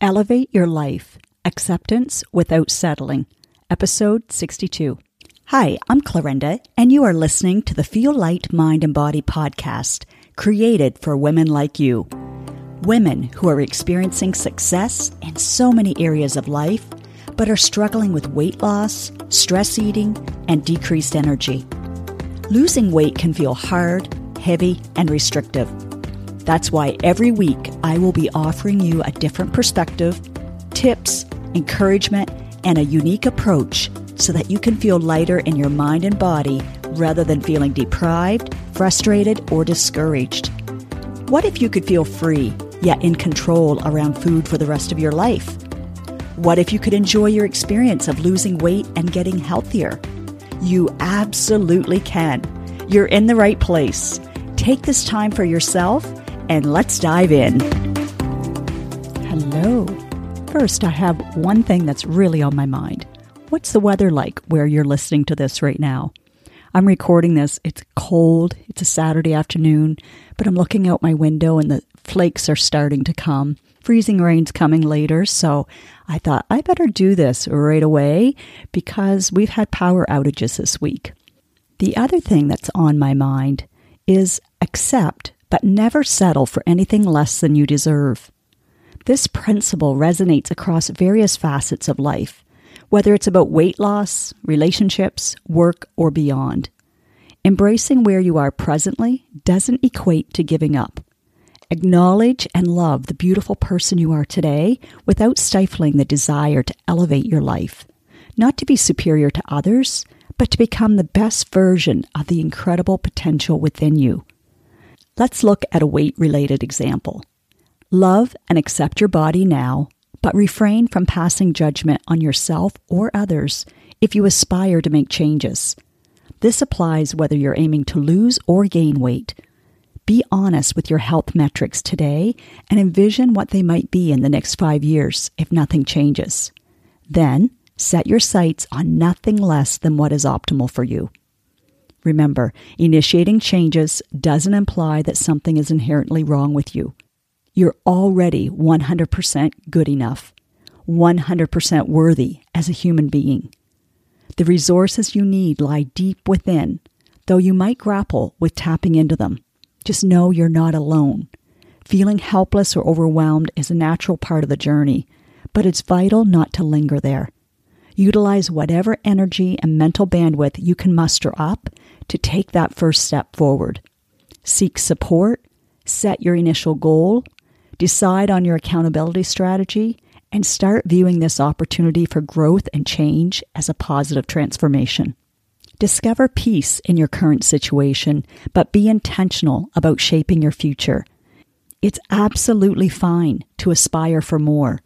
Elevate Your Life Acceptance Without Settling, Episode 62. Hi, I'm Clarinda, and you are listening to the Feel Light Mind and Body podcast, created for women like you. Women who are experiencing success in so many areas of life, but are struggling with weight loss, stress eating, and decreased energy. Losing weight can feel hard, heavy, and restrictive. That's why every week I will be offering you a different perspective, tips, encouragement, and a unique approach so that you can feel lighter in your mind and body rather than feeling deprived, frustrated, or discouraged. What if you could feel free, yet in control around food for the rest of your life? What if you could enjoy your experience of losing weight and getting healthier? You absolutely can. You're in the right place. Take this time for yourself and let's dive in. Hello. First, I have one thing that's really on my mind. What's the weather like where you're listening to this right now? I'm recording this. It's cold. It's a Saturday afternoon, but I'm looking out my window and the flakes are starting to come. Freezing rain's coming later, so I thought I better do this right away because we've had power outages this week. The other thing that's on my mind is accept but never settle for anything less than you deserve. This principle resonates across various facets of life, whether it's about weight loss, relationships, work, or beyond. Embracing where you are presently doesn't equate to giving up. Acknowledge and love the beautiful person you are today without stifling the desire to elevate your life, not to be superior to others, but to become the best version of the incredible potential within you. Let's look at a weight related example. Love and accept your body now, but refrain from passing judgment on yourself or others if you aspire to make changes. This applies whether you're aiming to lose or gain weight. Be honest with your health metrics today and envision what they might be in the next five years if nothing changes. Then set your sights on nothing less than what is optimal for you. Remember, initiating changes doesn't imply that something is inherently wrong with you. You're already 100% good enough, 100% worthy as a human being. The resources you need lie deep within, though you might grapple with tapping into them. Just know you're not alone. Feeling helpless or overwhelmed is a natural part of the journey, but it's vital not to linger there. Utilize whatever energy and mental bandwidth you can muster up to take that first step forward. Seek support, set your initial goal, decide on your accountability strategy, and start viewing this opportunity for growth and change as a positive transformation. Discover peace in your current situation, but be intentional about shaping your future. It's absolutely fine to aspire for more.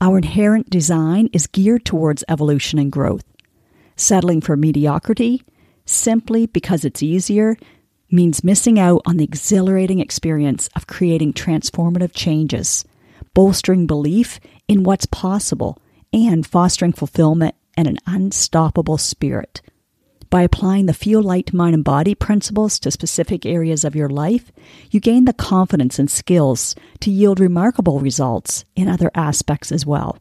Our inherent design is geared towards evolution and growth. Settling for mediocrity, simply because it's easier, means missing out on the exhilarating experience of creating transformative changes, bolstering belief in what's possible, and fostering fulfillment and an unstoppable spirit. By applying the feel light mind and body principles to specific areas of your life, you gain the confidence and skills to yield remarkable results in other aspects as well.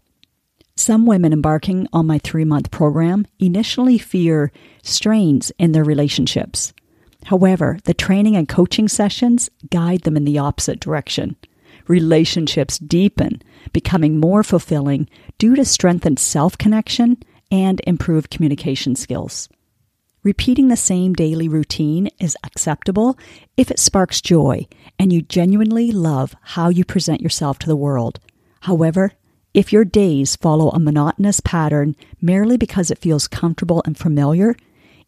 Some women embarking on my three month program initially fear strains in their relationships. However, the training and coaching sessions guide them in the opposite direction. Relationships deepen, becoming more fulfilling due to strengthened self connection and improved communication skills. Repeating the same daily routine is acceptable if it sparks joy and you genuinely love how you present yourself to the world. However, if your days follow a monotonous pattern merely because it feels comfortable and familiar,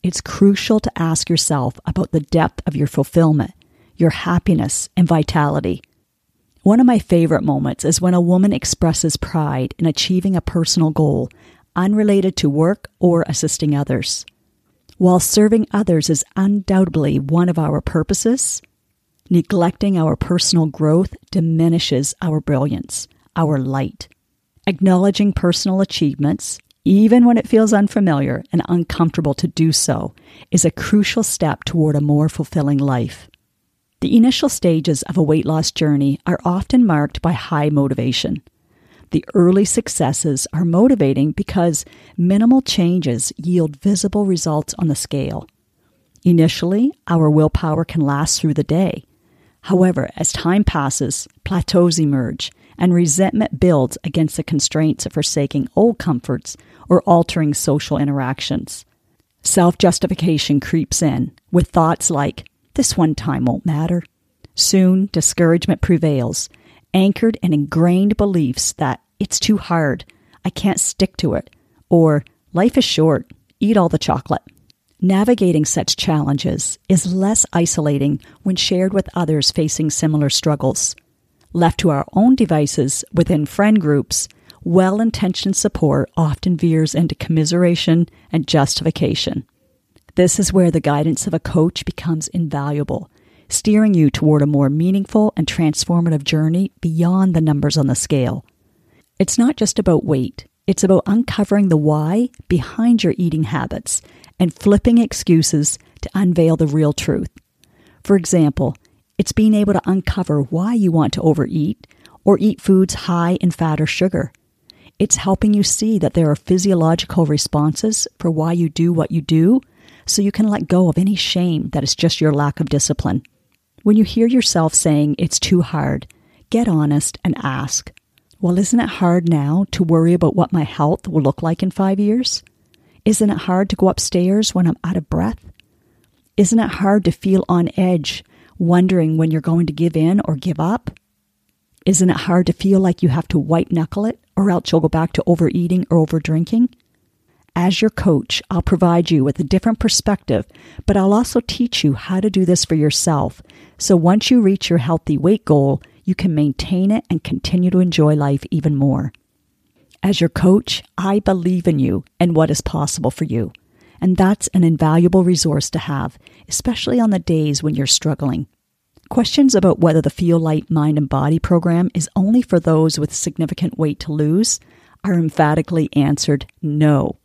it's crucial to ask yourself about the depth of your fulfillment, your happiness, and vitality. One of my favorite moments is when a woman expresses pride in achieving a personal goal unrelated to work or assisting others. While serving others is undoubtedly one of our purposes, neglecting our personal growth diminishes our brilliance, our light. Acknowledging personal achievements, even when it feels unfamiliar and uncomfortable to do so, is a crucial step toward a more fulfilling life. The initial stages of a weight loss journey are often marked by high motivation. The early successes are motivating because minimal changes yield visible results on the scale. Initially, our willpower can last through the day. However, as time passes, plateaus emerge, and resentment builds against the constraints of forsaking old comforts or altering social interactions. Self justification creeps in with thoughts like, this one time won't matter. Soon, discouragement prevails, anchored and ingrained beliefs that it's too hard, I can't stick to it, or life is short, eat all the chocolate. Navigating such challenges is less isolating when shared with others facing similar struggles. Left to our own devices within friend groups, well intentioned support often veers into commiseration and justification. This is where the guidance of a coach becomes invaluable, steering you toward a more meaningful and transformative journey beyond the numbers on the scale. It's not just about weight, it's about uncovering the why behind your eating habits and flipping excuses to unveil the real truth. For example, it's being able to uncover why you want to overeat or eat foods high in fat or sugar. It's helping you see that there are physiological responses for why you do what you do so you can let go of any shame that is just your lack of discipline. When you hear yourself saying it's too hard, get honest and ask, Well, isn't it hard now to worry about what my health will look like in five years? Isn't it hard to go upstairs when I'm out of breath? Isn't it hard to feel on edge, wondering when you're going to give in or give up? Isn't it hard to feel like you have to white knuckle it or else you'll go back to overeating or overdrinking? As your coach, I'll provide you with a different perspective, but I'll also teach you how to do this for yourself. So once you reach your healthy weight goal, you can maintain it and continue to enjoy life even more. As your coach, I believe in you and what is possible for you. And that's an invaluable resource to have, especially on the days when you're struggling. Questions about whether the Feel Light Mind and Body program is only for those with significant weight to lose are emphatically answered no.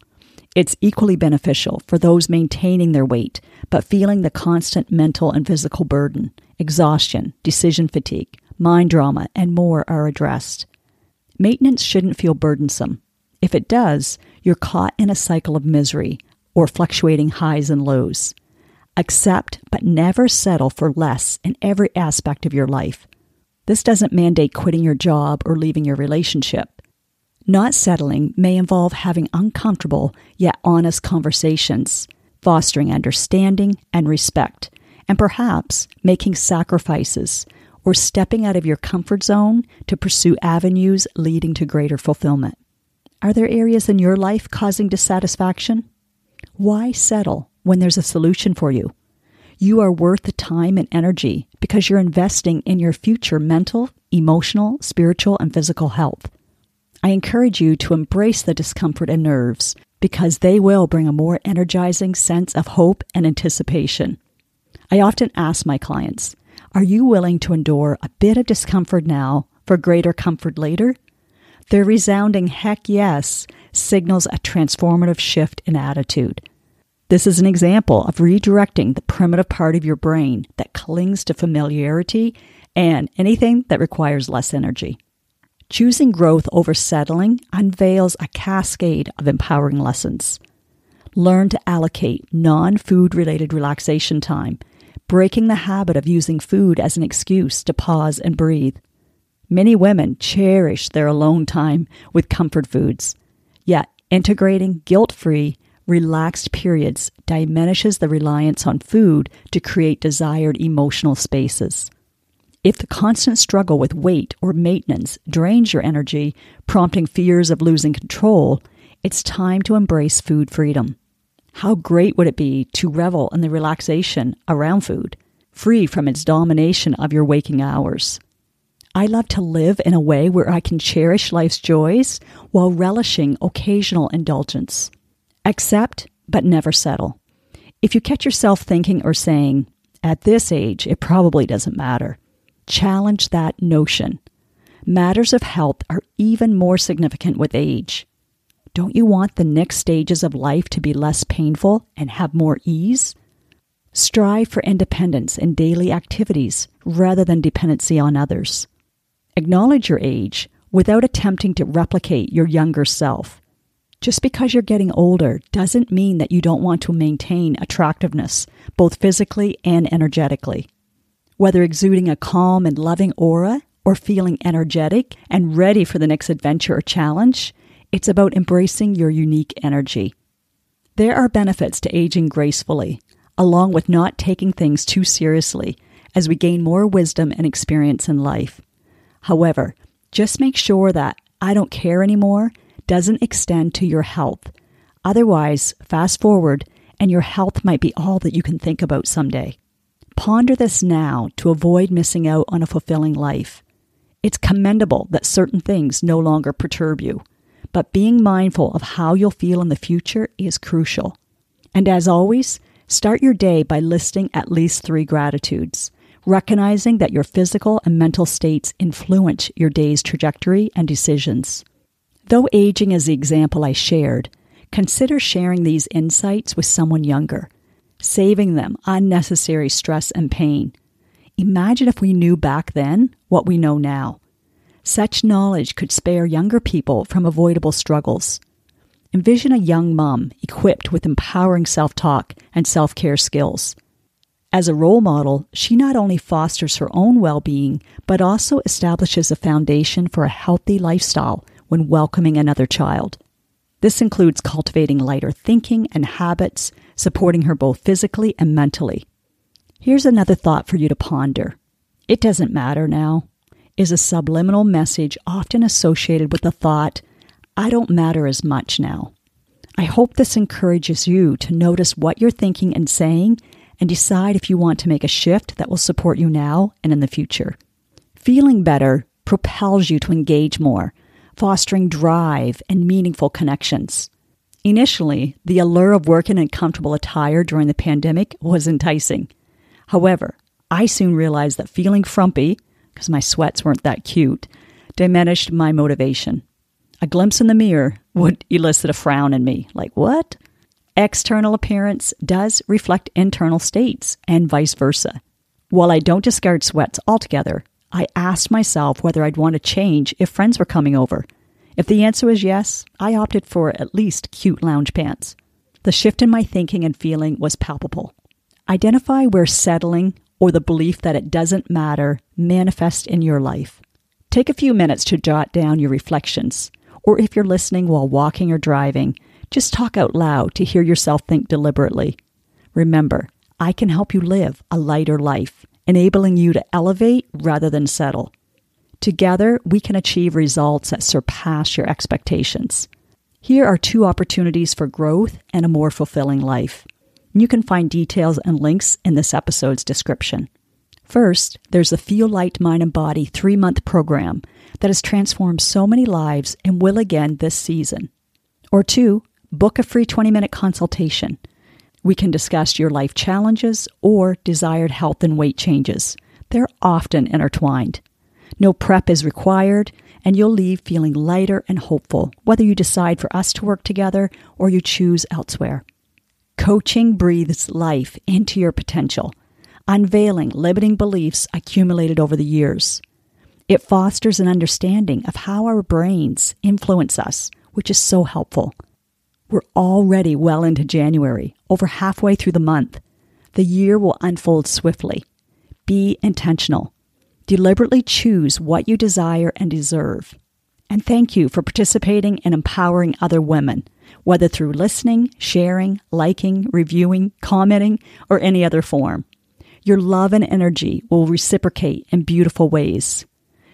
It's equally beneficial for those maintaining their weight but feeling the constant mental and physical burden, exhaustion, decision fatigue, mind drama, and more are addressed. Maintenance shouldn't feel burdensome. If it does, you're caught in a cycle of misery or fluctuating highs and lows. Accept, but never settle for less in every aspect of your life. This doesn't mandate quitting your job or leaving your relationship. Not settling may involve having uncomfortable yet honest conversations, fostering understanding and respect, and perhaps making sacrifices or stepping out of your comfort zone to pursue avenues leading to greater fulfillment. Are there areas in your life causing dissatisfaction? Why settle when there's a solution for you? You are worth the time and energy because you're investing in your future mental, emotional, spiritual, and physical health. I encourage you to embrace the discomfort and nerves because they will bring a more energizing sense of hope and anticipation. I often ask my clients, are you willing to endure a bit of discomfort now for greater comfort later? Their resounding heck yes signals a transformative shift in attitude. This is an example of redirecting the primitive part of your brain that clings to familiarity and anything that requires less energy. Choosing growth over settling unveils a cascade of empowering lessons. Learn to allocate non food related relaxation time breaking the habit of using food as an excuse to pause and breathe. Many women cherish their alone time with comfort foods, yet integrating guilt free, relaxed periods diminishes the reliance on food to create desired emotional spaces. If the constant struggle with weight or maintenance drains your energy, prompting fears of losing control, it's time to embrace food freedom. How great would it be to revel in the relaxation around food, free from its domination of your waking hours? I love to live in a way where I can cherish life's joys while relishing occasional indulgence. Accept, but never settle. If you catch yourself thinking or saying, at this age, it probably doesn't matter, challenge that notion. Matters of health are even more significant with age. Don't you want the next stages of life to be less painful and have more ease? Strive for independence in daily activities rather than dependency on others. Acknowledge your age without attempting to replicate your younger self. Just because you're getting older doesn't mean that you don't want to maintain attractiveness, both physically and energetically. Whether exuding a calm and loving aura or feeling energetic and ready for the next adventure or challenge, it's about embracing your unique energy. There are benefits to aging gracefully, along with not taking things too seriously as we gain more wisdom and experience in life. However, just make sure that I don't care anymore doesn't extend to your health. Otherwise, fast forward and your health might be all that you can think about someday. Ponder this now to avoid missing out on a fulfilling life. It's commendable that certain things no longer perturb you, but being mindful of how you'll feel in the future is crucial. And as always, start your day by listing at least three gratitudes, recognizing that your physical and mental states influence your day's trajectory and decisions. Though aging is the example I shared, consider sharing these insights with someone younger, saving them unnecessary stress and pain. Imagine if we knew back then what we know now. Such knowledge could spare younger people from avoidable struggles. Envision a young mom equipped with empowering self talk and self care skills. As a role model, she not only fosters her own well being, but also establishes a foundation for a healthy lifestyle when welcoming another child. This includes cultivating lighter thinking and habits, supporting her both physically and mentally. Here's another thought for you to ponder. It doesn't matter now is a subliminal message often associated with the thought, I don't matter as much now. I hope this encourages you to notice what you're thinking and saying and decide if you want to make a shift that will support you now and in the future. Feeling better propels you to engage more, fostering drive and meaningful connections. Initially, the allure of working in comfortable attire during the pandemic was enticing. However, I soon realized that feeling frumpy, because my sweats weren't that cute, diminished my motivation. A glimpse in the mirror would elicit a frown in me, like, what? External appearance does reflect internal states, and vice versa. While I don't discard sweats altogether, I asked myself whether I'd want to change if friends were coming over. If the answer is yes, I opted for at least cute lounge pants. The shift in my thinking and feeling was palpable. Identify where settling or the belief that it doesn't matter manifest in your life. Take a few minutes to jot down your reflections, or if you're listening while walking or driving, just talk out loud to hear yourself think deliberately. Remember, I can help you live a lighter life, enabling you to elevate rather than settle. Together, we can achieve results that surpass your expectations. Here are two opportunities for growth and a more fulfilling life. You can find details and links in this episode's description. First, there's the Feel Light Mind and Body three month program that has transformed so many lives and will again this season. Or two, book a free 20 minute consultation. We can discuss your life challenges or desired health and weight changes. They're often intertwined. No prep is required, and you'll leave feeling lighter and hopeful, whether you decide for us to work together or you choose elsewhere. Coaching breathes life into your potential, unveiling limiting beliefs accumulated over the years. It fosters an understanding of how our brains influence us, which is so helpful. We're already well into January, over halfway through the month. The year will unfold swiftly. Be intentional. Deliberately choose what you desire and deserve. And thank you for participating and empowering other women whether through listening, sharing, liking, reviewing, commenting, or any other form. Your love and energy will reciprocate in beautiful ways.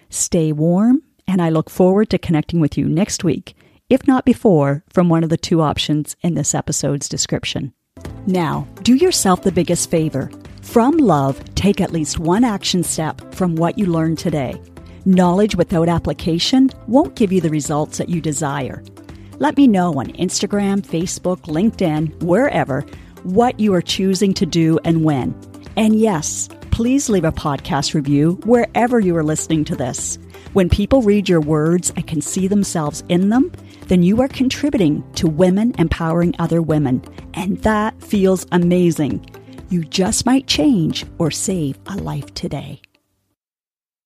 Stay warm, and I look forward to connecting with you next week, if not before, from one of the two options in this episode's description. Now, do yourself the biggest favor. From love, take at least one action step from what you learned today. Knowledge without application won't give you the results that you desire. Let me know on Instagram, Facebook, LinkedIn, wherever, what you are choosing to do and when. And yes, please leave a podcast review wherever you are listening to this. When people read your words and can see themselves in them, then you are contributing to women empowering other women. And that feels amazing. You just might change or save a life today.